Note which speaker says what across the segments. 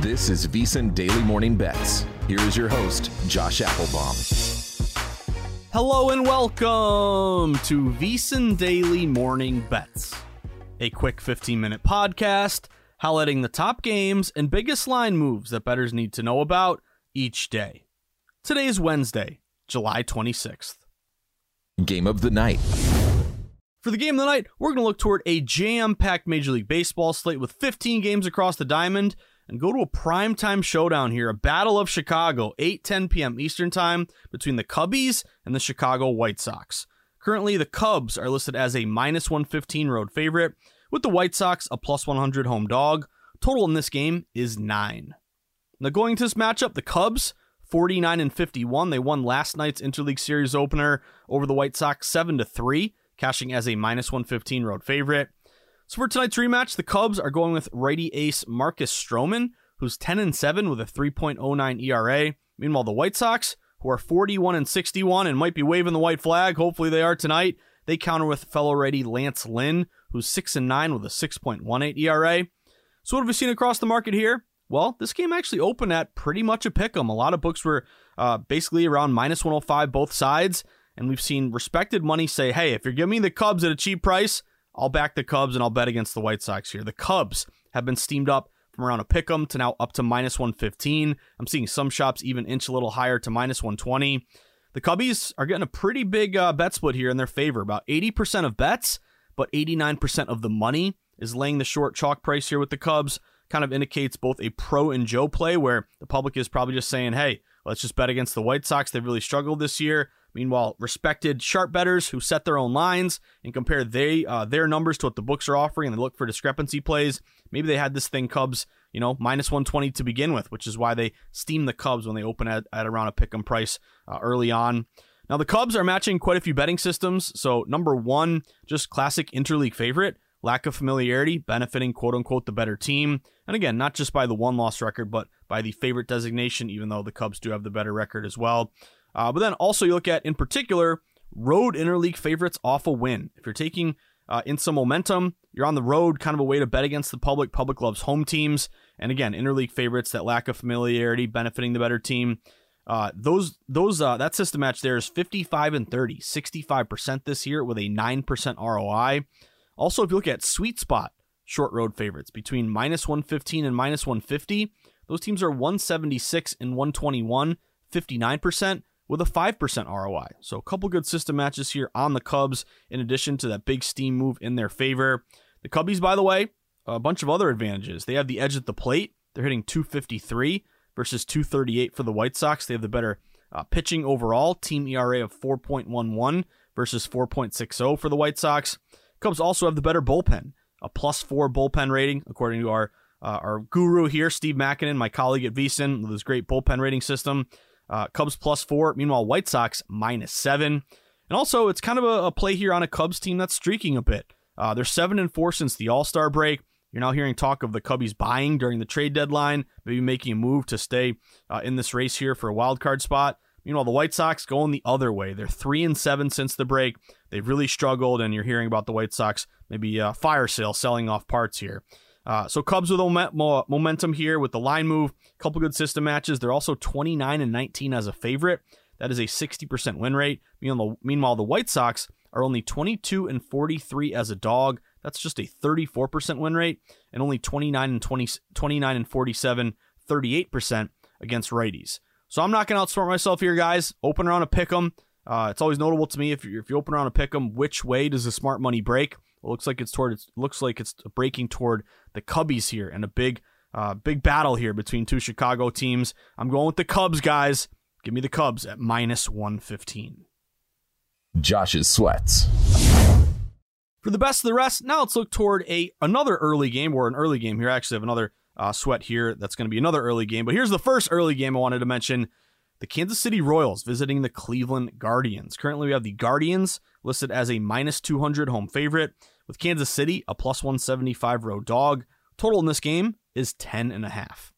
Speaker 1: This is VSiN Daily Morning Bets. Here is your host, Josh Appelbaum.
Speaker 2: Hello and welcome to VSiN Daily Morning Bets, a quick 15 minute podcast highlighting the top games and biggest line moves that bettors need to know about each day. Today is Wednesday, July 26th.
Speaker 1: Game of the night.
Speaker 2: For the game of the night, we're going to look toward a jam packed Major League Baseball slate with 15 games across the diamond and go to a primetime showdown here, a Battle of Chicago, 8 10 p.m. Eastern Time between the Cubbies and the Chicago White Sox. Currently, the Cubs are listed as a minus 115 road favorite, with the White Sox a plus 100 home dog. Total in this game is 9. Now, going into this matchup, the Cubs 49 and 51. They won last night's Interleague Series opener over the White Sox 7 to 3, cashing as a minus 115 road favorite. So for tonight's rematch, the Cubs are going with righty ace Marcus Stroman, who's 10 and 7 with a 3.09 ERA. Meanwhile, the White Sox, who are 41 and 61 and might be waving the white flag, hopefully they are tonight. They counter with fellow righty Lance Lynn, who's 6 and 9 with a 6.18 ERA. So what have we seen across the market here? Well, this game actually opened at pretty much a pick 'em. A lot of books were uh, basically around minus 105 both sides, and we've seen respected money say, "Hey, if you're giving me the Cubs at a cheap price, I'll back the Cubs and I'll bet against the White Sox here." The Cubs have been steamed up from around a pick 'em to now up to minus 115. I'm seeing some shops even inch a little higher to minus 120. The Cubbies are getting a pretty big uh, bet split here in their favor. About 80% of bets, but 89% of the money is laying the short chalk price here with the Cubs. Kind of indicates both a pro and Joe play where the public is probably just saying, hey, let's just bet against the White Sox. They've really struggled this year. Meanwhile, respected sharp betters who set their own lines and compare they uh, their numbers to what the books are offering and they look for discrepancy plays. Maybe they had this thing Cubs, you know, minus 120 to begin with, which is why they steam the Cubs when they open at, at around a pick 'em price uh, early on. Now, the Cubs are matching quite a few betting systems. So, number one, just classic interleague favorite, lack of familiarity, benefiting quote unquote the better team. And again, not just by the one loss record, but by the favorite designation, even though the Cubs do have the better record as well. Uh, but then also you look at, in particular, road interleague favorites off a win. If you're taking uh, in some momentum, you're on the road, kind of a way to bet against the public. Public loves home teams. And again, interleague favorites, that lack of familiarity, benefiting the better team. Uh, those those uh, that system match there is 55 and 30, 65% this year with a 9% ROI. Also, if you look at sweet spot short road favorites between minus 115 and minus 150, those teams are 176 and 121, 59% with a 5% ROI. So a couple good system matches here on the Cubs in addition to that big steam move in their favor. The Cubbies, by the way, a bunch of other advantages. They have the edge at the plate. They're hitting 253 versus 238 for the White Sox. They have the better uh, pitching overall, team ERA of 4.11 versus 4.60 for the White Sox. Cubs also have the better bullpen, a plus four bullpen rating, according to our uh, our guru here, Steve Makinen, my colleague at VSiN, with his great bullpen rating system. Uh, Cubs plus four. Meanwhile, White Sox minus seven. And also, it's kind of a, a play here on a Cubs team that's streaking a bit. Uh, they're seven and four since the All Star break. You're now hearing talk of the Cubbies buying during the trade deadline, maybe making a move to stay uh, in this race here for a wild card spot. Meanwhile, the White Sox going the other way. They're three and seven since the break. They've really struggled, and you're hearing about the White Sox maybe a fire sale selling off parts here. Uh, so Cubs with momentum here with the line move, a couple good system matches. They're also 29 and 19 as a favorite. That is a 60% win rate. Meanwhile, the White Sox are only 22 and 43 as a dog. That's just a 34% win rate, and only 29 and 20, 29 and 47, 38% against righties. So I'm not going to outsmart myself here, guys. Open around a pick 'em. Uh, it's always notable to me if you if you open around a pick 'em, which way does the smart money break? Well, looks like it's toward it looks like it's breaking toward the Cubbies here, and a big uh, big battle here between two Chicago teams. I'm going with the Cubs, guys. Give me the Cubs at minus 115.
Speaker 1: Josh's sweats.
Speaker 2: For the best of the rest, now let's look toward a another early game or an early game here. I actually have another uh, sweat here. That's going to be another early game. But here's the first early game I wanted to mention the Kansas City Royals visiting the Cleveland Guardians. Currently, we have the Guardians listed as a minus 200 home favorite, with Kansas City a plus 175 road dog. Total in this game is 10 and a half.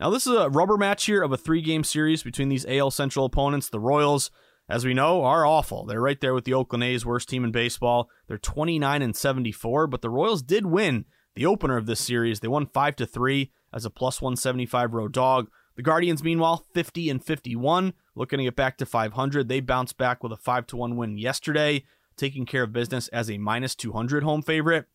Speaker 2: Now, this is a rubber match here of a three game series between these AL Central opponents. The Royals, as we know, are awful. They're right there with the Oakland A's, worst team in baseball. They're 29 and 74, but the Royals did win the opener of this series. They won 5 to 3 as a plus 175 road dog. The Guardians, meanwhile, 50 and 51, looking to get back to 500. They bounced back with a 5 to 1 win yesterday, taking care of business as a minus 200 home favorite.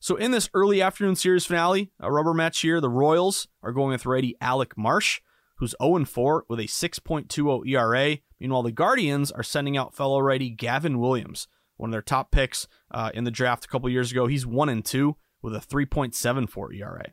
Speaker 2: So in this early afternoon series finale, a rubber match here, the Royals are going with righty Alec Marsh, who's 0 4 with a 6.20 ERA. Meanwhile, the Guardians are sending out fellow righty Gavin Williams, one of their top picks uh, in the draft a couple years ago. He's 1-2 with a 3.74 ERA.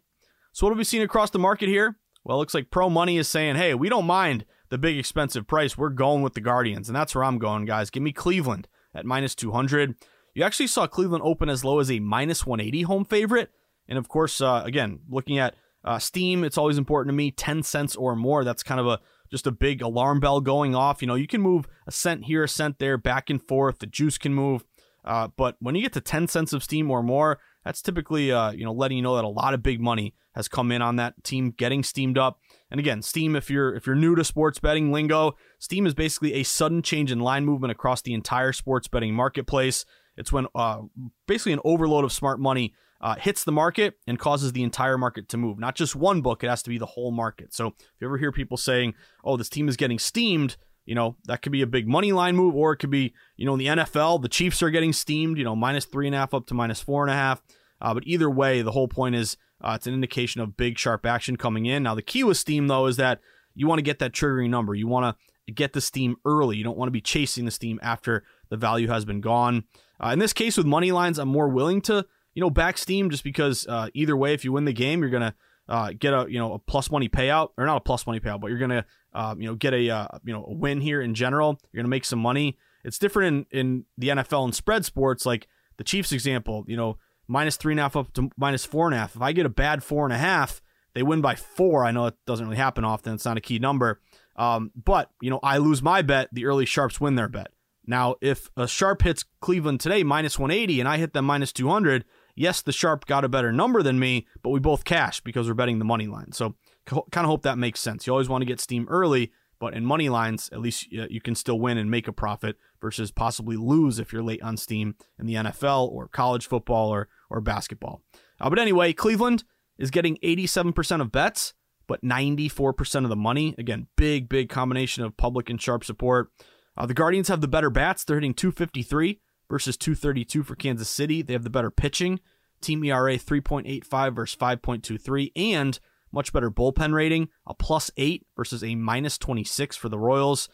Speaker 2: So, what have we seen across the market here? Well, it looks like Pro Money is saying, hey, we don't mind the big expensive price. We're going with the Guardians. And that's where I'm going, guys. Give me Cleveland at minus 200. You actually saw Cleveland open as low as a minus 180 home favorite. And of course, uh, again, looking at uh, Steam, it's always important to me 10 cents or more. That's kind of a just a big alarm bell going off. You know, you can move a cent here, a cent there, back and forth. The juice can move. Uh, but when you get to 10 cents of Steam or more, that's typically uh, you know letting you know that a lot of big money has come in on that team getting steamed up. And again, Steam, if you're if you're new to sports betting lingo, Steam is basically a sudden change in line movement across the entire sports betting marketplace. It's when uh, basically an overload of smart money uh, hits the market and causes the entire market to move. Not just one book; it has to be the whole market. So if you ever hear people saying, "Oh, this team is getting steamed," you know, that could be a big money line move, or it could be, you know, in the NFL, the Chiefs are getting steamed, you know, minus three and a half up to minus four and a half. Uh, but either way, the whole point is uh, it's an indication of big, sharp action coming in. Now, the key with Steam, though, is that you want to get that triggering number. You want to get the Steam early. You don't want to be chasing the Steam after the value has been gone. Uh, in this case, with money lines, I'm more willing to, you know, back Steam just because uh, either way, if you win the game, you're to uh, get a you know a plus money payout or not a plus money payout, but you're gonna uh, you know get a uh, you know a win here in general. You're gonna make some money. It's different in in the NFL and spread sports, like the Chiefs example. You know minus three and a half up to minus four and a half. If I get a bad four and a half, they win by four. I know it doesn't really happen often. It's not a key number. Um, but you know I lose my bet. The early sharps win their bet. Now if a sharp hits Cleveland today minus 180 and I hit them minus 200 Yes, the sharp got a better number than me, but we both cash because we're betting the money line. So kind of hope that makes sense. You always want to get steam early, but in money lines, at least you can still win and make a profit versus possibly lose if you're late on steam in the NFL or college football or or basketball. Uh, but anyway, Cleveland is getting 87% of bets, but 94% of the money. Again, big, big combination of public and sharp support. Uh, the Guardians have the better bats. They're hitting 253 versus 232 for Kansas City. They have the better pitching. Team ERA 3.85 versus 5.23 and much better bullpen rating, a plus 8 versus a minus 26 for the Royals.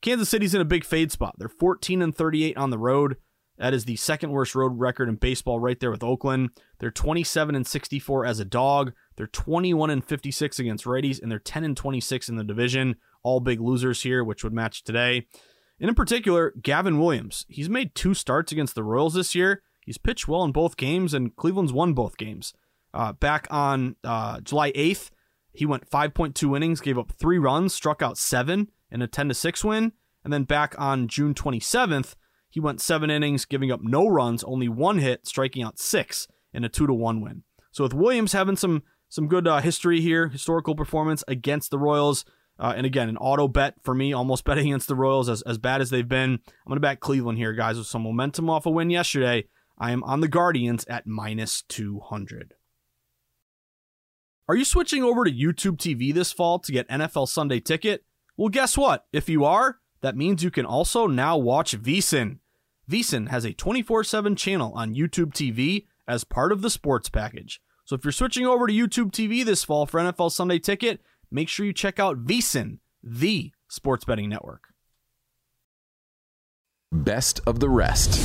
Speaker 2: Kansas City's in a big fade spot. They're 14 and 38 on the road. That is the second worst road record in baseball right there with Oakland. They're 27 and 64 as a dog. They're 21 and 56 against righties and they're 10 and 26 in the division. All big losers here, which would match today. And in particular, Gavin Williams. He's made two starts against the Royals this year. He's pitched well in both games, and Cleveland's won both games. Uh, back on uh, July 8th, he went 5.2 innings, gave up three runs, struck out seven in a 10 6 win. And then back on June 27th, he went seven innings, giving up no runs, only one hit, striking out six in a 2 1 win. So with Williams having some some good uh, history here, historical performance against the Royals, uh, and again, an auto bet for me, almost betting against the Royals as, as bad as they've been. I'm going to bet Cleveland here, guys, with some momentum off a win yesterday. I am on the Guardians at minus 200. Are you switching over to YouTube TV this fall to get NFL Sunday Ticket? Well, guess what? If you are, that means you can also now watch VSiN. VSiN has a 24 7 channel on YouTube TV as part of the sports package. So if you're switching over to YouTube TV this fall for NFL Sunday Ticket, make sure you check out VSiN, the sports betting network.
Speaker 1: Best of the rest.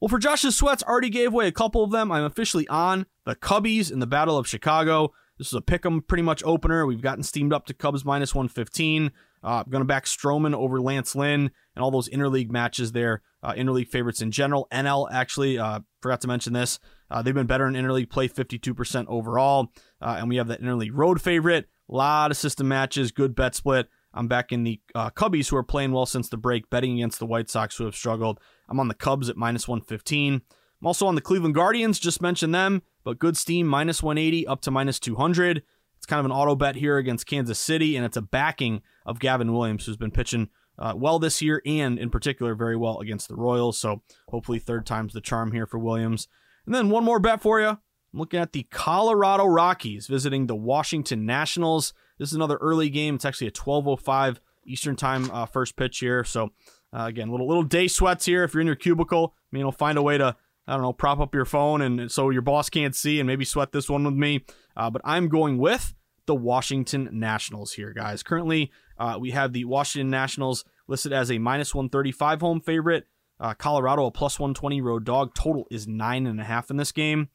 Speaker 2: Well, for Josh's sweats, already gave away a couple of them. I'm officially on the Cubbies in the Battle of Chicago. This is a pick 'em pretty much opener. We've gotten steamed up to Cubs minus 115. Uh, I'm going to back Stroman over Lance Lynn and all those interleague matches there, uh, interleague favorites in general. NL actually uh, forgot to mention this. Uh, they've been better in interleague play, 52% overall, uh, and we have that interleague road favorite. A lot of system matches, good bet split. I'm back in the uh, Cubbies who are playing well since the break, betting against the White Sox who have struggled. I'm on the Cubs at minus 115. I'm also on the Cleveland Guardians, just mentioned them, but good steam, minus 180 up to minus 200. It's kind of an auto bet here against Kansas City, and it's a backing of Gavin Williams, who's been pitching uh, well this year and in particular very well against the Royals. So hopefully, third time's the charm here for Williams. And then one more bet for you. I'm looking at the Colorado Rockies visiting the Washington Nationals. This is another early game. It's actually a 12:05 Eastern Time uh, first pitch here. So uh, again, little little day sweats here. If you're in your cubicle, I mean, you'll find a way to I don't know prop up your phone and so your boss can't see and maybe sweat this one with me. Uh, but I'm going with the Washington Nationals here, guys. Currently, uh, we have the Washington Nationals listed as a minus 135 home favorite. Uh, Colorado a plus 120 road dog. Total is nine and a half in this game.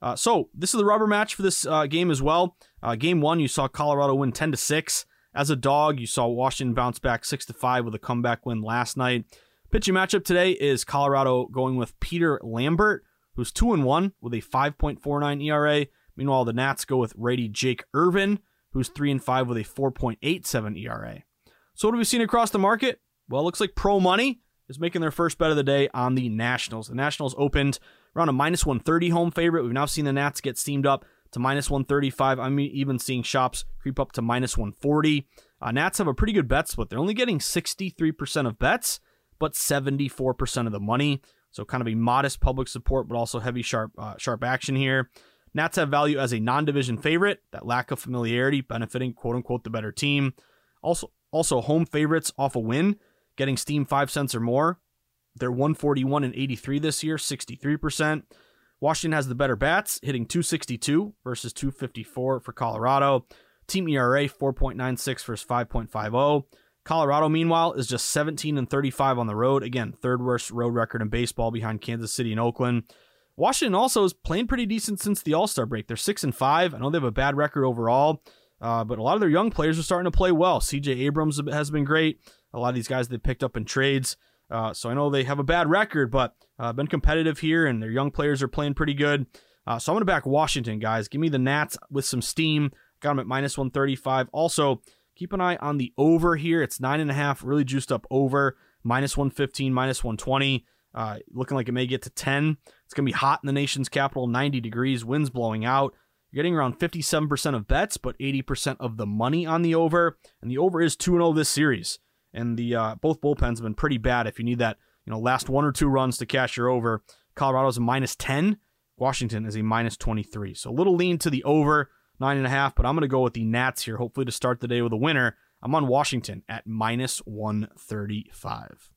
Speaker 2: Uh, so this is the rubber match for this uh, game as well. Uh, game one, you saw Colorado win 10 to six. As a dog, you saw Washington bounce back six to five with a comeback win last night. Pitching matchup today is Colorado going with Peter Lambert, who's two and one with a 5.49 ERA. Meanwhile, the Nats go with righty Jake Irvin, who's three and five with a 4.87 ERA. So what have we seen across the market? Well, it looks like Pro Money is making their first bet of the day on the Nationals. The Nationals opened around a minus 130 home favorite. We've now seen the Nats get steamed up to minus 135. I'm even seeing shops creep up to minus 140. Uh, Nats have a pretty good bet split. They're only getting 63% of bets, but 74% of the money. So kind of a modest public support, but also heavy sharp uh, sharp action here. Nats have value as a non-division favorite. That lack of familiarity benefiting quote unquote the better team. Also also home favorites off a win, getting steam five cents or more. They're 141 and 83 this year, 63%. Washington has the better bats, hitting 262 versus 254 for Colorado. Team ERA 4.96 versus 5.50. Colorado, meanwhile, is just 17 and 35 on the road. Again, third worst road record in baseball behind Kansas City and Oakland. Washington also is playing pretty decent since the All Star break. They're six and five. I know they have a bad record overall, uh, but a lot of their young players are starting to play well. C.J. Abrams has been great. A lot of these guys they picked up in trades. Uh, so I know they have a bad record, but uh, been competitive here, and their young players are playing pretty good. Uh, so I'm going to back Washington, guys. Give me the Nats with some steam. Got them at minus 135. Also, keep an eye on the over here. It's nine and a half, really juiced up over minus 115, minus 120. Uh, looking like it may get to 10. It's going to be hot in the nation's capital, 90 degrees, winds blowing out. You're getting around 57% of bets, but 80% of the money on the over. And the over is 2 0 this series and the uh, both bullpens have been pretty bad. If you need that, you know, last one or two runs to cash your over, Colorado's a minus ten. Washington is a minus twenty three. So a little lean to the over nine and a half, but I'm going to go with the Nats here. Hopefully to start the day with a winner. I'm on Washington at minus one thirty five.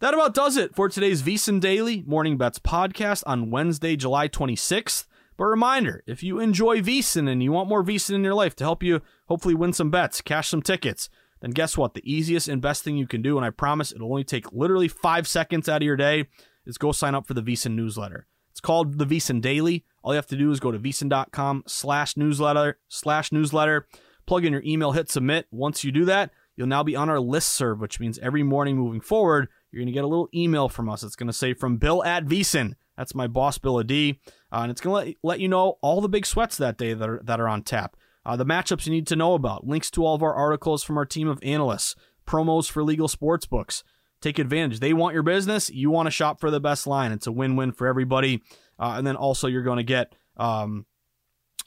Speaker 2: That about does it for today's VSiN Daily Morning Bets podcast on Wednesday, July 26th. But reminder, if you enjoy VSiN and you want more VSiN in your life to help you hopefully win some bets, cash some tickets, then guess what? The easiest and best thing you can do, and I promise it'll only take literally five seconds out of your day, is go sign up for the VSiN newsletter. It's called the VSiN Daily. All you have to do is go to VSiN.com slash newsletter slash newsletter, plug in your email, hit submit. Once you do that, you'll now be on our list serve, which means every morning moving forward, you're going to get a little email from us. It's going to say from Bill at VSiN. That's my boss, Bill D. Uh, and it's going to let, let you know all the big sweats that day that are, that are on tap uh, the matchups you need to know about, links to all of our articles from our team of analysts, promos for legal sports books. Take advantage. They want your business. You want to shop for the best line. It's a win win for everybody. Uh, and then also you're going to get um,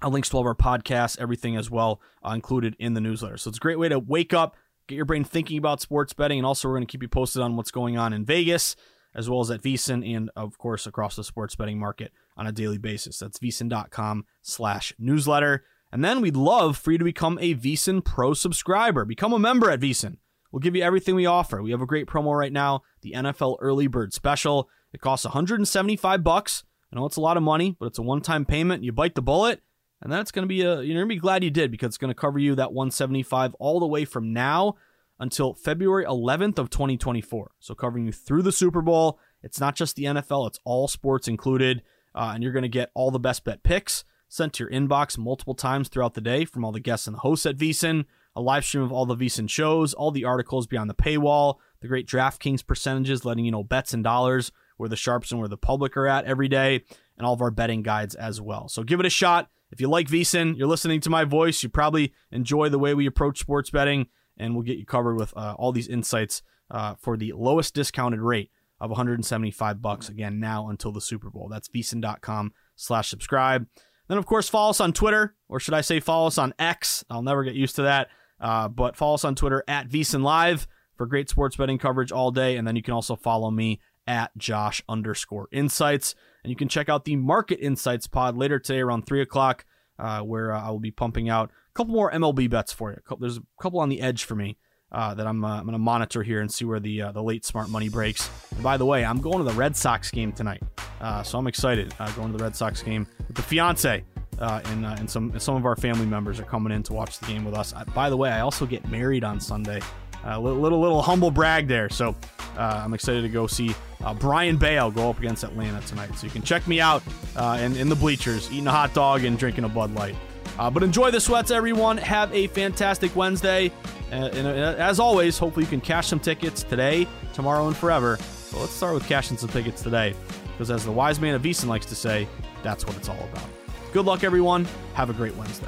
Speaker 2: links to all of our podcasts, everything as well, uh, included in the newsletter. So it's a great way to wake up, get your brain thinking about sports betting, and also we're going to keep you posted on what's going on in Vegas, as well as at VSiN, and of course across the sports betting market on a daily basis. That's VSiN.com slash newsletter. And then we'd love for you to become a VSiN Pro subscriber. Become a member at VSiN. We'll give you everything we offer. We have a great promo right now, the NFL Early Bird Special. It costs 175 bucks. I know it's a lot of money, but it's a one-time payment. You bite the bullet, and that's going to be a you're going to be glad you did because it's going to cover you that 175 all the way from now until February 11th of 2024. So covering you through the Super Bowl. It's not just the NFL; it's all sports included, uh, and you're going to get all the best bet picks sent to your inbox multiple times throughout the day from all the guests and the hosts at VSiN, a live stream of all the VSiN shows, all the articles beyond the paywall, the great DraftKings percentages letting you know bets and dollars, where the sharps and where the public are at every day, and all of our betting guides as well. So give it a shot. If you like VSiN, you're listening to my voice, you probably enjoy the way we approach sports betting, and we'll get you covered with uh, all these insights uh, for the lowest discounted rate of 175 bucks again now until the Super Bowl. That's VSiN.com slash subscribe. Then, of course, follow us on Twitter, or should I say follow us on X? I'll never get used to that. Uh, but follow us on Twitter at VSiN Live for great sports betting coverage all day. And then you can also follow me at Josh underscore insights. And you can check out the Market Insights pod later today around 3 o'clock, uh, where uh, I will be pumping out a couple more MLB bets for you. There's a couple on the edge for me. Uh, that I'm, uh, I'm going to monitor here and see where the uh, the late smart money breaks. And by the way, I'm going to the Red Sox game tonight, uh, so I'm excited. Going to the Red Sox game with the fiance, uh, and and some some of our family members are coming in to watch the game with us. by the way, I also get married on Sunday. A little, little little humble brag there. So I'm excited to go see Brayan Bello go up against Atlanta tonight. So you can check me out in in the bleachers, eating a hot dog and drinking a Bud Light. but enjoy the sweats, everyone. Have a fantastic Wednesday. Uh, and, uh, as always, hopefully you can cash some tickets today, tomorrow, and forever. So let's start with cashing some tickets today, because as the wise man of VSiN likes to say, that's what it's all about. Good luck, everyone. Have a great Wednesday.